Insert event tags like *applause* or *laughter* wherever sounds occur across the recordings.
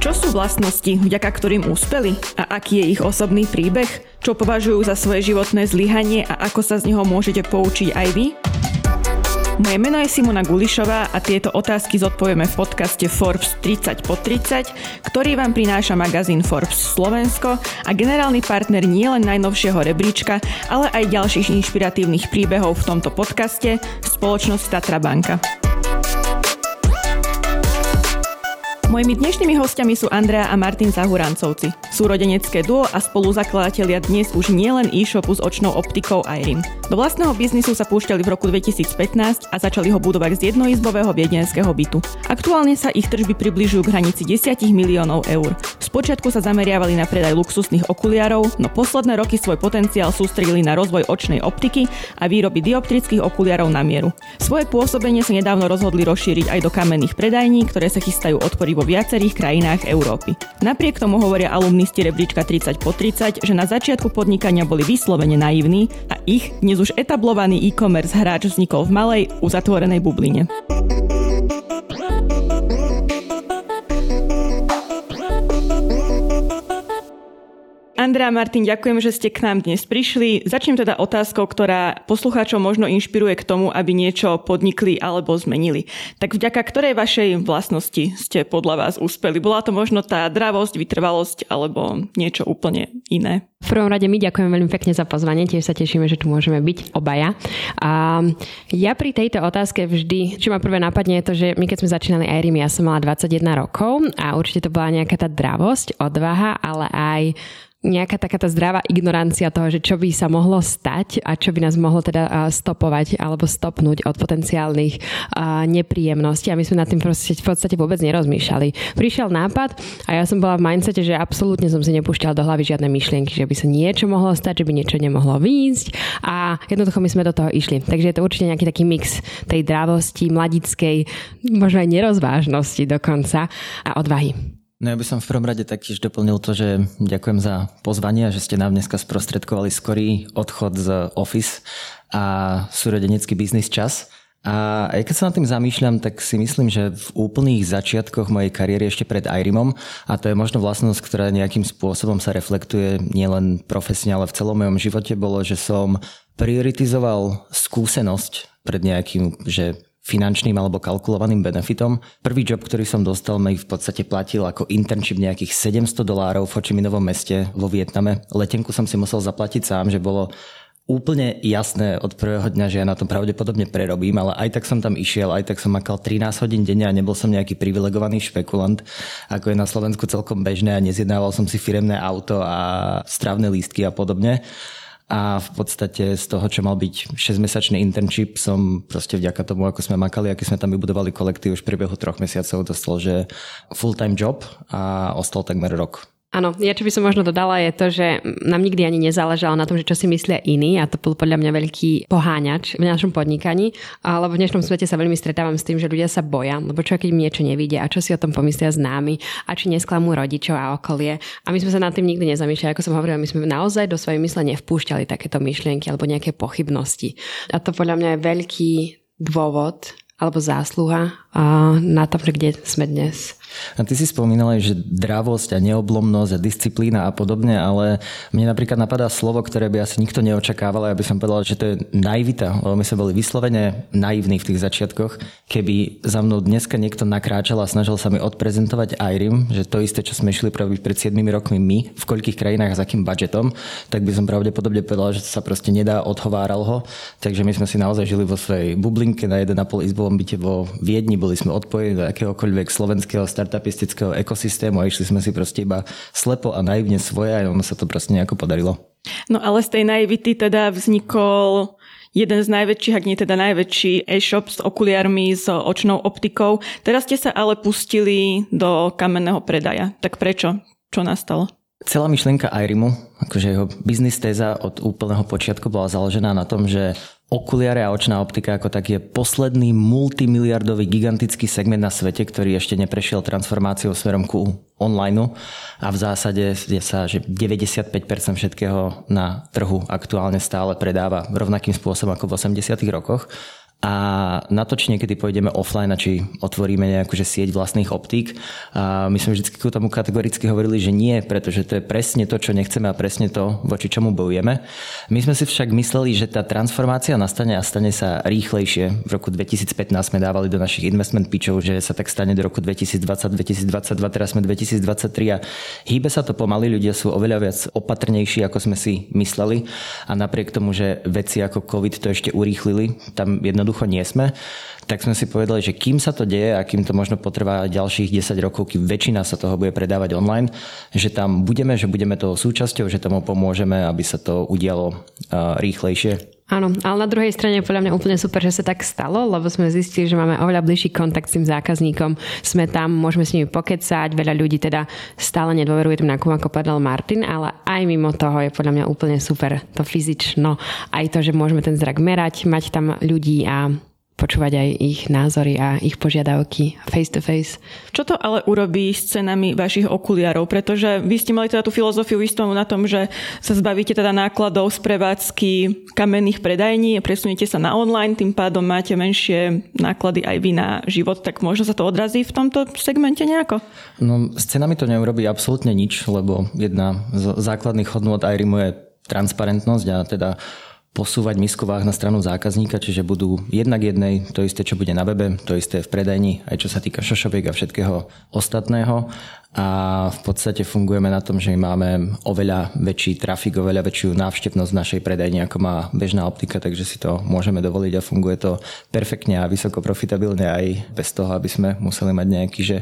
Čo sú vlastnosti, vďaka ktorým úspeli? A aký je ich osobný príbeh? Čo považujú za svoje životné zlyhanie a ako sa z neho môžete poučiť aj vy? Moje meno je Simona Gulišová a tieto otázky zodpovieme v podcaste Forbes 30 po 30, ktorý vám prináša magazín Forbes Slovensko a generálny partner nielen najnovšieho rebríčka, ale aj ďalších inšpiratívnych príbehov v tomto podcaste spoločnosť Tatra Banka. Mojimi dnešnými hostiami sú Andrea a Martin Zahurancovci. Sú rodenecké duo a spoluzakladatelia dnes už nielen e-shopu s očnou optikou Irim. Do vlastného biznisu sa púšťali v roku 2015 a začali ho budovať z jednoizbového viedenského bytu. Aktuálne sa ich tržby približujú k hranici 10 miliónov eur. Spočiatku sa zameriavali na predaj luxusných okuliarov, no posledné roky svoj potenciál sústredili na rozvoj očnej optiky a výroby dioptrických okuliarov na mieru. Svoje pôsobenie sa nedávno rozhodli rozšíriť aj do kamenných predajní, ktoré sa chystajú otvoriť vo viacerých krajinách Európy. Napriek tomu hovoria alumnisti rebríčka 30 po 30, že na začiatku podnikania boli vyslovene naivní a ich dnes už etablovaný e-commerce hráč vznikol v malej, uzatvorenej bubline. Andrea Martin, ďakujem, že ste k nám dnes prišli. Začnem teda otázkou, ktorá poslucháčov možno inšpiruje k tomu, aby niečo podnikli alebo zmenili. Tak vďaka ktorej vašej vlastnosti ste podľa vás úspeli? Bola to možno tá dravosť, vytrvalosť alebo niečo úplne iné? V prvom rade my ďakujem veľmi pekne za pozvanie, tiež sa tešíme, že tu môžeme byť obaja. A ja pri tejto otázke vždy, čo ma prvé napadne je to, že my keď sme začínali Airim, ja som mala 21 rokov a určite to bola nejaká tá dravosť, odvaha, ale aj nejaká taká tá zdravá ignorancia toho, že čo by sa mohlo stať a čo by nás mohlo teda stopovať alebo stopnúť od potenciálnych nepríjemností a my sme nad tým v podstate vôbec nerozmýšľali. Prišiel nápad a ja som bola v mindsete, že absolútne som si nepúšťala do hlavy žiadne myšlienky, že by sa niečo mohlo stať, že by niečo nemohlo výjsť a jednoducho my sme do toho išli. Takže je to určite nejaký taký mix tej drávosti, mladickej, možno aj nerozvážnosti dokonca a odvahy. No ja by som v prvom rade taktiež doplnil to, že ďakujem za pozvanie a že ste nám dneska sprostredkovali skorý odchod z Office a súrodenecký biznis čas. A aj keď sa nad tým zamýšľam, tak si myslím, že v úplných začiatkoch mojej kariéry ešte pred Irimom, a to je možno vlastnosť, ktorá nejakým spôsobom sa reflektuje nielen profesne, ale v celom mojom živote, bolo, že som prioritizoval skúsenosť pred nejakým, že finančným alebo kalkulovaným benefitom. Prvý job, ktorý som dostal, mi v podstate platil ako internship nejakých 700 dolárov v Hočiminovom meste vo Vietname. Letenku som si musel zaplatiť sám, že bolo úplne jasné od prvého dňa, že ja na to pravdepodobne prerobím, ale aj tak som tam išiel, aj tak som makal 13 hodín denne a nebol som nejaký privilegovaný špekulant, ako je na Slovensku celkom bežné a nezjednával som si firemné auto a stravné lístky a podobne a v podstate z toho, čo mal byť 6-mesačný internship, som proste vďaka tomu, ako sme makali, aký sme tam vybudovali kolektív, už v priebehu troch mesiacov dostal, že full-time job a ostal takmer rok. Áno, ja čo by som možno dodala je to, že nám nikdy ani nezáležalo na tom, že čo si myslia iní a to bol podľa mňa veľký poháňač v našom podnikaní, lebo v dnešnom svete sa veľmi stretávam s tým, že ľudia sa boja, lebo čo keď niečo nevidia a čo si o tom pomyslia s námi a či nesklamú rodičov a okolie. A my sme sa nad tým nikdy nezamýšľali, ako som hovorila, my sme naozaj do svojej mysle nevpúšťali takéto myšlienky alebo nejaké pochybnosti. A to podľa mňa je veľký dôvod alebo zásluha na tom, kde sme dnes. A ty si spomínala, že dravosť a neoblomnosť a disciplína a podobne, ale mne napríklad napadá slovo, ktoré by asi nikto neočakával, ja by som povedal, že to je naivita, lebo my sme boli vyslovene naivní v tých začiatkoch. Keby za mnou dneska niekto nakráčal a snažil sa mi odprezentovať IRIM, že to isté, čo sme išli praviť pred 7 rokmi my, v koľkých krajinách a s akým budžetom, tak by som pravdepodobne povedal, že to sa proste nedá, odhováral ho. Takže my sme si naozaj žili vo svojej bublinke na 1,5 izbovom byte vo Viedni, boli sme odpojení do akéhokoľvek slovenského startupistického ekosystému a išli sme si proste iba slepo a naivne svoje a ono sa to proste nejako podarilo. No ale z tej naivity teda vznikol jeden z najväčších, ak nie teda najväčší e-shop s okuliarmi, s očnou optikou. Teraz ste sa ale pustili do kamenného predaja. Tak prečo? Čo nastalo? Celá myšlienka Irimu, akože jeho biznis téza od úplného počiatku bola založená na tom, že okuliare a očná optika ako tak je posledný multimiliardový gigantický segment na svete, ktorý ešte neprešiel transformáciou smerom ku online a v zásade je sa, že 95% všetkého na trhu aktuálne stále predáva rovnakým spôsobom ako v 80 rokoch. A na niekedy pôjdeme offline a či otvoríme nejakú že sieť vlastných optík. A my sme vždy k tomu kategoricky hovorili, že nie, pretože to je presne to, čo nechceme a presne to, voči čomu bojujeme. My sme si však mysleli, že tá transformácia nastane a stane sa rýchlejšie. V roku 2015 sme dávali do našich investment pitchov, že sa tak stane do roku 2020-2022, teraz sme 2023 a hýbe sa to pomaly, ľudia sú oveľa viac opatrnejší, ako sme si mysleli a napriek tomu, že veci ako COVID to ešte urýchlili, tam jednoducho jednoducho nie sme, tak sme si povedali, že kým sa to deje a kým to možno potrvá ďalších 10 rokov, kým väčšina sa toho bude predávať online, že tam budeme, že budeme toho súčasťou, že tomu pomôžeme, aby sa to udialo rýchlejšie. Áno, ale na druhej strane je podľa mňa úplne super, že sa tak stalo, lebo sme zistili, že máme oveľa bližší kontakt s tým zákazníkom. Sme tam, môžeme s nimi pokecať, veľa ľudí teda stále nedôveruje tým nákupom, ako povedal Martin, ale aj mimo toho je podľa mňa úplne super to fyzično. Aj to, že môžeme ten zrak merať, mať tam ľudí a počúvať aj ich názory a ich požiadavky face to face. Čo to ale urobí s cenami vašich okuliarov? Pretože vy ste mali teda tú filozofiu výstavu na tom, že sa zbavíte teda nákladov z prevádzky kamenných predajní, presuniete sa na online, tým pádom máte menšie náklady aj vy na život, tak možno sa to odrazí v tomto segmente nejako? No, s cenami to neurobí absolútne nič, lebo jedna z základných hodnôt IRIMu je transparentnosť a teda posúvať misku váh na stranu zákazníka, čiže budú jednak jednej to isté, čo bude na webe, to isté v predajni, aj čo sa týka šošoviek a všetkého ostatného. A v podstate fungujeme na tom, že máme oveľa väčší trafik, oveľa väčšiu návštevnosť našej predajni, ako má bežná optika, takže si to môžeme dovoliť a funguje to perfektne a vysoko profitabilne aj bez toho, aby sme museli mať nejaký, že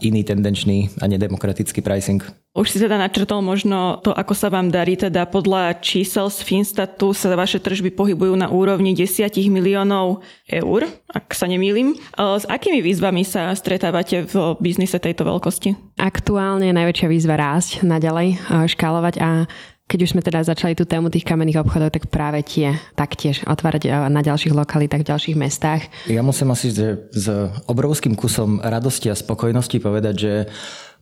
iný tendenčný a nedemokratický pricing. Už si teda načrtol možno to, ako sa vám darí, teda podľa čísel z Finstatu sa vaše tržby pohybujú na úrovni 10 miliónov eur, ak sa nemýlim. S akými výzvami sa stretávate v biznise tejto veľkosti? Aktuálne je najväčšia výzva rásť, naďalej škálovať a keď už sme teda začali tú tému tých kamenných obchodov, tak práve tie taktiež otvárať na ďalších lokalitách, v ďalších mestách. Ja musím asi že s obrovským kusom radosti a spokojnosti povedať, že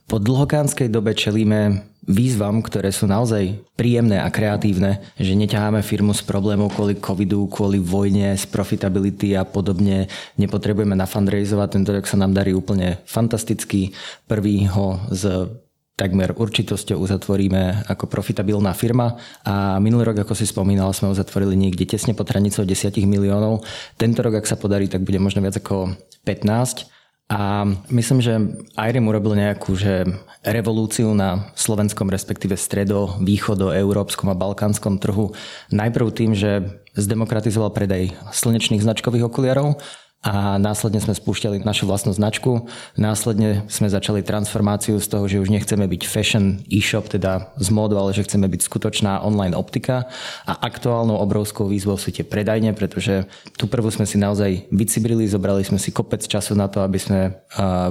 po dlhokánskej dobe čelíme výzvam, ktoré sú naozaj príjemné a kreatívne, že neťaháme firmu s problémov kvôli covidu, kvôli vojne, z profitability a podobne. Nepotrebujeme nafundraizovať, tento rok sa nám darí úplne fantasticky. Prvý ho z takmer určitosťou uzatvoríme ako profitabilná firma a minulý rok, ako si spomínal, sme uzatvorili niekde tesne pod hranicou 10 miliónov. Tento rok, ak sa podarí, tak bude možno viac ako 15. A myslím, že IRIM urobil nejakú že revolúciu na slovenskom, respektíve stredo, východo, európskom a balkánskom trhu. Najprv tým, že zdemokratizoval predaj slnečných značkových okuliarov, a následne sme spúšťali našu vlastnú značku. Následne sme začali transformáciu z toho, že už nechceme byť fashion e-shop, teda z módu, ale že chceme byť skutočná online optika. A aktuálnou obrovskou výzvou sú tie predajne, pretože tú prvú sme si naozaj vycibrili, zobrali sme si kopec času na to, aby sme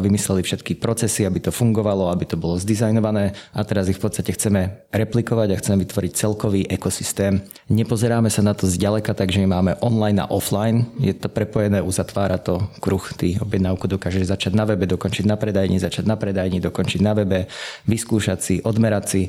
vymysleli všetky procesy, aby to fungovalo, aby to bolo zdizajnované a teraz ich v podstate chceme replikovať a chceme vytvoriť celkový ekosystém. Nepozeráme sa na to zďaleka, takže máme online a offline. Je to prepojené uzatvorené otvára to kruh. Ty objednávku dokážeš začať na webe, dokončiť na predajni, začať na predajni, dokončiť na webe, vyskúšať si, odmerať si.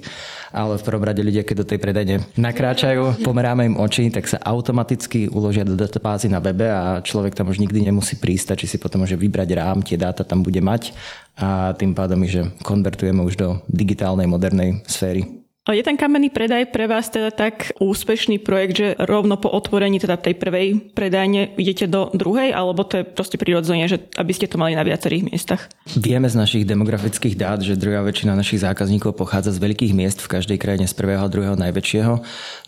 Ale v prvom rade ľudia, keď do tej predajne nakráčajú, pomeráme im oči, tak sa automaticky uložia do databázy na webe a človek tam už nikdy nemusí prísť, či si potom môže vybrať rám, tie dáta tam bude mať a tým pádom, že konvertujeme už do digitálnej, modernej sféry. Je ten kamenný predaj pre vás teda tak úspešný projekt, že rovno po otvorení teda tej prvej predajne idete do druhej, alebo to je proste prirodzene, že aby ste to mali na viacerých miestach? Vieme z našich demografických dát, že druhá väčšina našich zákazníkov pochádza z veľkých miest v každej krajine z prvého a druhého najväčšieho,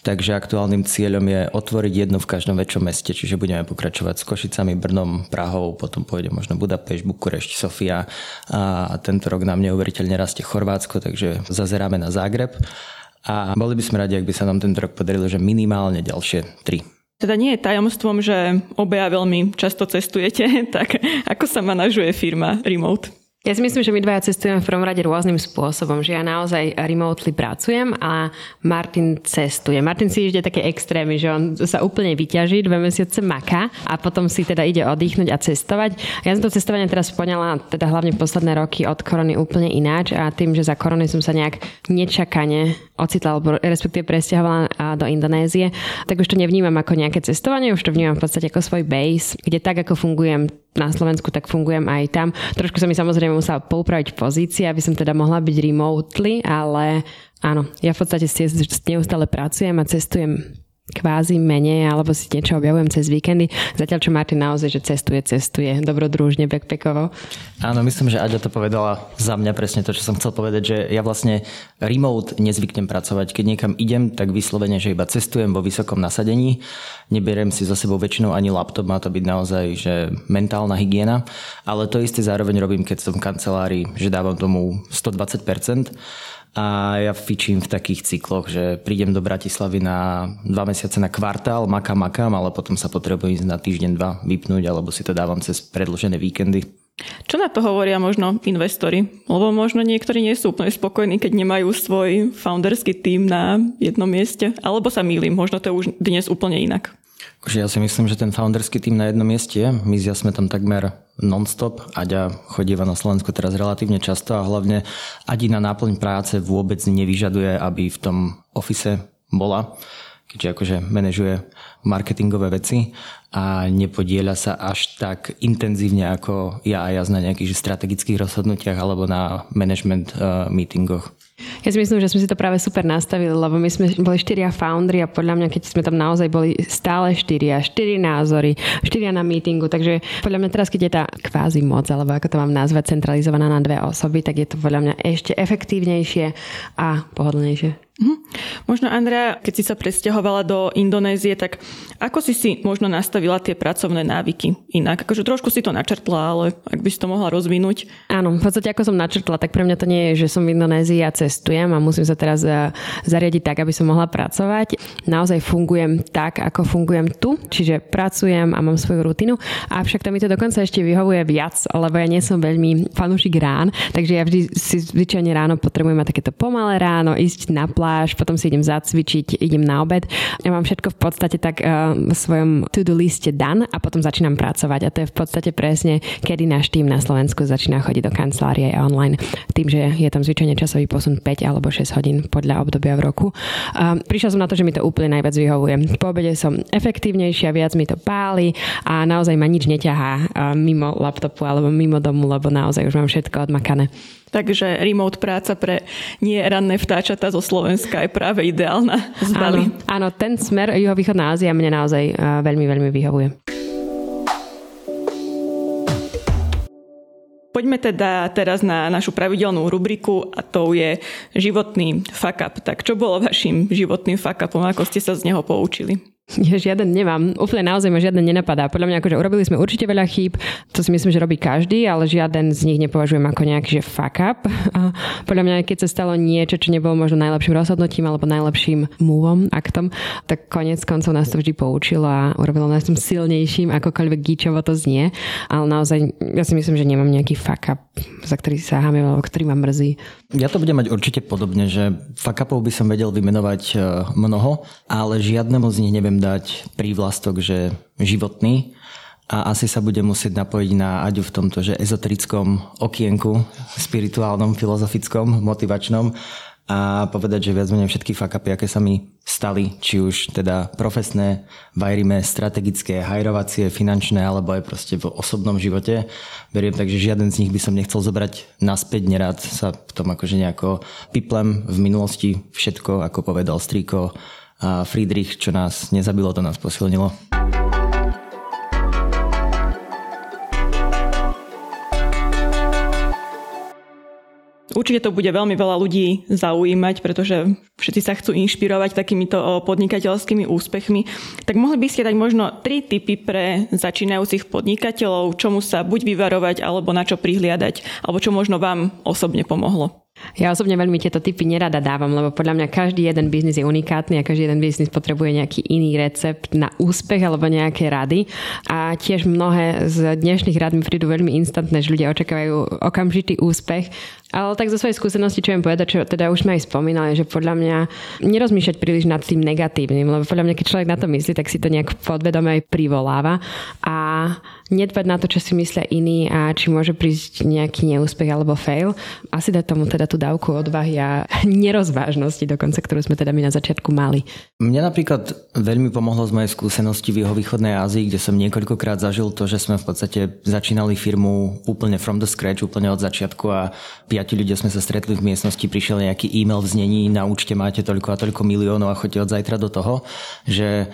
takže aktuálnym cieľom je otvoriť jednu v každom väčšom meste, čiže budeme pokračovať s Košicami, Brnom, Prahou, potom pôjde možno Budapešť, Bukurešť, Sofia a tento rok nám neuveriteľne rastie Chorvátsko, takže zazeráme na Zágreb a boli by sme radi, ak by sa nám tento rok podarilo, že minimálne ďalšie tri. Teda nie je tajomstvom, že obaja veľmi často cestujete, *laughs* tak ako sa manažuje firma Remote? Ja si myslím, že my dvaja cestujeme v prvom rade rôznym spôsobom, že ja naozaj remotely pracujem a Martin cestuje. Martin si ide také extrémy, že on sa úplne vyťaží, dve mesiace maká a potom si teda ide oddychnúť a cestovať. Ja som to cestovanie teraz poňala teda hlavne posledné roky od korony úplne ináč a tým, že za korony som sa nejak nečakane ocitla, alebo respektíve presťahovala do Indonézie, tak už to nevnímam ako nejaké cestovanie, už to vnímam v podstate ako svoj base, kde tak ako fungujem na Slovensku, tak fungujem aj tam. Trošku sa mi samozrejme musela poupraviť pozície, aby som teda mohla byť remotely, ale áno, ja v podstate neustále pracujem a cestujem kvázi menej, alebo si niečo objavujem cez víkendy. Zatiaľ, čo Martin naozaj, že cestuje, cestuje dobrodružne, backpackovo. Áno, myslím, že Aďa to povedala za mňa presne to, čo som chcel povedať, že ja vlastne remote nezvyknem pracovať. Keď niekam idem, tak vyslovene, že iba cestujem vo vysokom nasadení. Neberiem si za sebou väčšinou ani laptop, má to byť naozaj, že mentálna hygiena. Ale to isté zároveň robím, keď som v kancelárii, že dávam tomu 120% a ja fičím v takých cykloch, že prídem do Bratislavy na dva mesiace na kvartál, makám, makám, ale potom sa potrebujem ísť na týždeň, dva vypnúť, alebo si to dávam cez predložené víkendy. Čo na to hovoria možno investori? Lebo možno niektorí nie sú úplne spokojní, keď nemajú svoj founderský tým na jednom mieste. Alebo sa mýlim, možno to je už dnes úplne inak. Akože ja si myslím, že ten founderský tým na jednom mieste je. My sme tam takmer non-stop. Aďa chodíva na Slovensku teraz relatívne často a hlavne Adina náplň práce vôbec nevyžaduje, aby v tom ofise bola keďže akože manažuje marketingové veci a nepodieľa sa až tak intenzívne ako ja a ja na nejakých strategických rozhodnutiach alebo na management uh, meetingoch. Ja si myslím, že sme si to práve super nastavili, lebo my sme boli štyria foundry a podľa mňa, keď sme tam naozaj boli stále štyria, štyri názory, štyria na meetingu, takže podľa mňa teraz, keď je tá kvázi moc, alebo ako to mám nazvať, centralizovaná na dve osoby, tak je to podľa mňa ešte efektívnejšie a pohodlnejšie. Mhm. Možno Andrea, keď si sa presťahovala do Indonézie, tak ako si si možno nastavila tie pracovné návyky inak? Akože trošku si to načrtla, ale ak by si to mohla rozvinúť. Áno, v podstate ako som načrtla, tak pre mňa to nie je, že som v Indonézii a cestujem a musím sa teraz eh, zariadiť tak, aby som mohla pracovať. Naozaj fungujem tak, ako fungujem tu, čiže pracujem a mám svoju rutinu. Avšak to mi to dokonca ešte vyhovuje viac, lebo ja nie som veľmi fanúšik rán, takže ja vždy si zvyčajne ráno potrebujem mať takéto pomalé ráno, ísť na plán pláž, potom si idem zacvičiť, idem na obed. Ja mám všetko v podstate tak uh, v svojom to-do liste dan a potom začínam pracovať. A to je v podstate presne, kedy náš tým na Slovensku začína chodiť do kancelárie online. Tým, že je tam zvyčajne časový posun 5 alebo 6 hodín podľa obdobia v roku. Uh, prišla som na to, že mi to úplne najviac vyhovuje. Po obede som efektívnejšia, viac mi to páli a naozaj ma nič neťahá uh, mimo laptopu alebo mimo domu, lebo naozaj už mám všetko odmakané. Takže remote práca pre nie ranné vtáčata zo Slovenska je práve ideálna z Bali. Áno, áno, ten smer juhovýchodná Ázia mne naozaj veľmi, veľmi vyhovuje. Poďme teda teraz na našu pravidelnú rubriku a to je životný fuck up. Tak čo bolo vašim životným fuck upom? Ako ste sa z neho poučili? Ja žiaden nemám. Úplne naozaj ma žiaden nenapadá. Podľa mňa akože urobili sme určite veľa chýb, to si myslím, že robí každý, ale žiaden z nich nepovažujem ako nejaký že fuck up. A podľa mňa, keď sa stalo niečo, čo nebolo možno najlepším rozhodnutím alebo najlepším moveom, aktom, tak konec koncov nás to vždy poučilo a urobilo nás tým silnejším, akokoľvek gíčovo to znie. Ale naozaj, ja si myslím, že nemám nejaký fuck up, za ktorý sa háme, alebo ktorý ma mrzí. Ja to budem mať určite podobne, že fuck upov by som vedel vymenovať e, mnoho, ale žiadnemu z nich neviem dať prívlastok, že životný. A asi sa budem musieť napojiť na Aďu v tomto, že ezoterickom okienku, spirituálnom, filozofickom, motivačnom a povedať, že viac menej všetky fakapy, aké sa mi stali, či už teda profesné, vajrime, strategické, hajrovacie, finančné, alebo aj proste v osobnom živote, beriem tak, že žiaden z nich by som nechcel zobrať naspäť, nerád sa v tom akože nejako piplem v minulosti všetko, ako povedal strýko, a Friedrich, čo nás nezabilo, to nás posilnilo. Určite to bude veľmi veľa ľudí zaujímať, pretože všetci sa chcú inšpirovať takýmito podnikateľskými úspechmi. Tak mohli by ste dať možno tri tipy pre začínajúcich podnikateľov, čomu sa buď vyvarovať, alebo na čo prihliadať, alebo čo možno vám osobne pomohlo. Ja osobne veľmi tieto typy nerada dávam, lebo podľa mňa každý jeden biznis je unikátny a každý jeden biznis potrebuje nejaký iný recept na úspech alebo nejaké rady. A tiež mnohé z dnešných rád mi prídu veľmi instantné, že ľudia očakávajú okamžitý úspech. Ale tak zo svojej skúsenosti, čo viem povedať, čo teda už sme aj spomínali, že podľa mňa nerozmýšľať príliš nad tým negatívnym, lebo podľa mňa, keď človek na to myslí, tak si to nejak podvedome aj privoláva. A nedbať na to, čo si myslia iní a či môže prísť nejaký neúspech alebo fail. Asi dať tomu teda tú dávku odvahy a *laughs* nerozvážnosti dokonca, ktorú sme teda my na začiatku mali. Mne napríklad veľmi pomohlo z mojej skúsenosti v východnej Ázii, kde som niekoľkokrát zažil to, že sme v podstate začínali firmu úplne from the scratch, úplne od začiatku a piati ľudia sme sa stretli v miestnosti, prišiel nejaký e-mail v znení, na účte máte toľko a toľko miliónov a choďte od zajtra do toho, že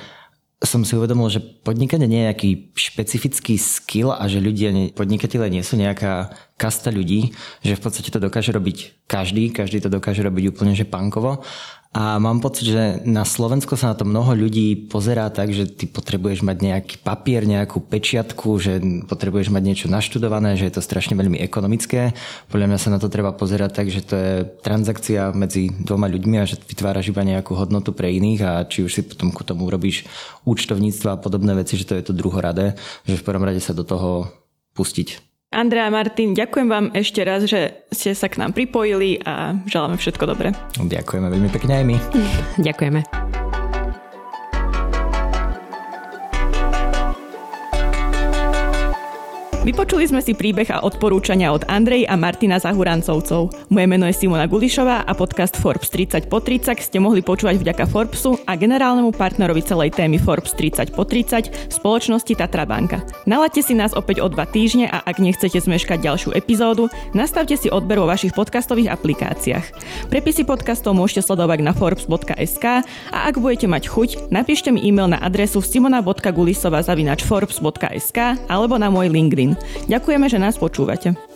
som si uvedomil, že podnikanie nie je nejaký špecifický skill a že ľudia, podnikatelia nie sú nejaká kasta ľudí, že v podstate to dokáže robiť každý, každý to dokáže robiť úplne že pankovo a mám pocit, že na Slovensko sa na to mnoho ľudí pozerá tak, že ty potrebuješ mať nejaký papier, nejakú pečiatku, že potrebuješ mať niečo naštudované, že je to strašne veľmi ekonomické. Podľa mňa sa na to treba pozerať tak, že to je transakcia medzi dvoma ľuďmi a že vytváraš iba nejakú hodnotu pre iných a či už si potom ku tomu urobíš účtovníctvo a podobné veci, že to je to druhoradé, že v prvom rade sa do toho pustiť. Andrea Martin, ďakujem vám ešte raz, že ste sa k nám pripojili a želáme všetko dobré. Ďakujeme veľmi pekne aj my. *laughs* Ďakujeme. Vypočuli sme si príbeh a odporúčania od Andrej a Martina Zahurancovcov. Moje meno je Simona Gulišová a podcast Forbes 30 po 30 ste mohli počúvať vďaka Forbesu a generálnemu partnerovi celej témy Forbes 30 po 30 spoločnosti Tatra Banka. Nalaďte si nás opäť o dva týždne a ak nechcete zmeškať ďalšiu epizódu, nastavte si odber vo vašich podcastových aplikáciách. Prepisy podcastov môžete sledovať na forbes.sk a ak budete mať chuť, napíšte mi e-mail na adresu simona.gulisova.forbes.sk alebo na môj LinkedIn. Ďakujeme, že nás počúvate.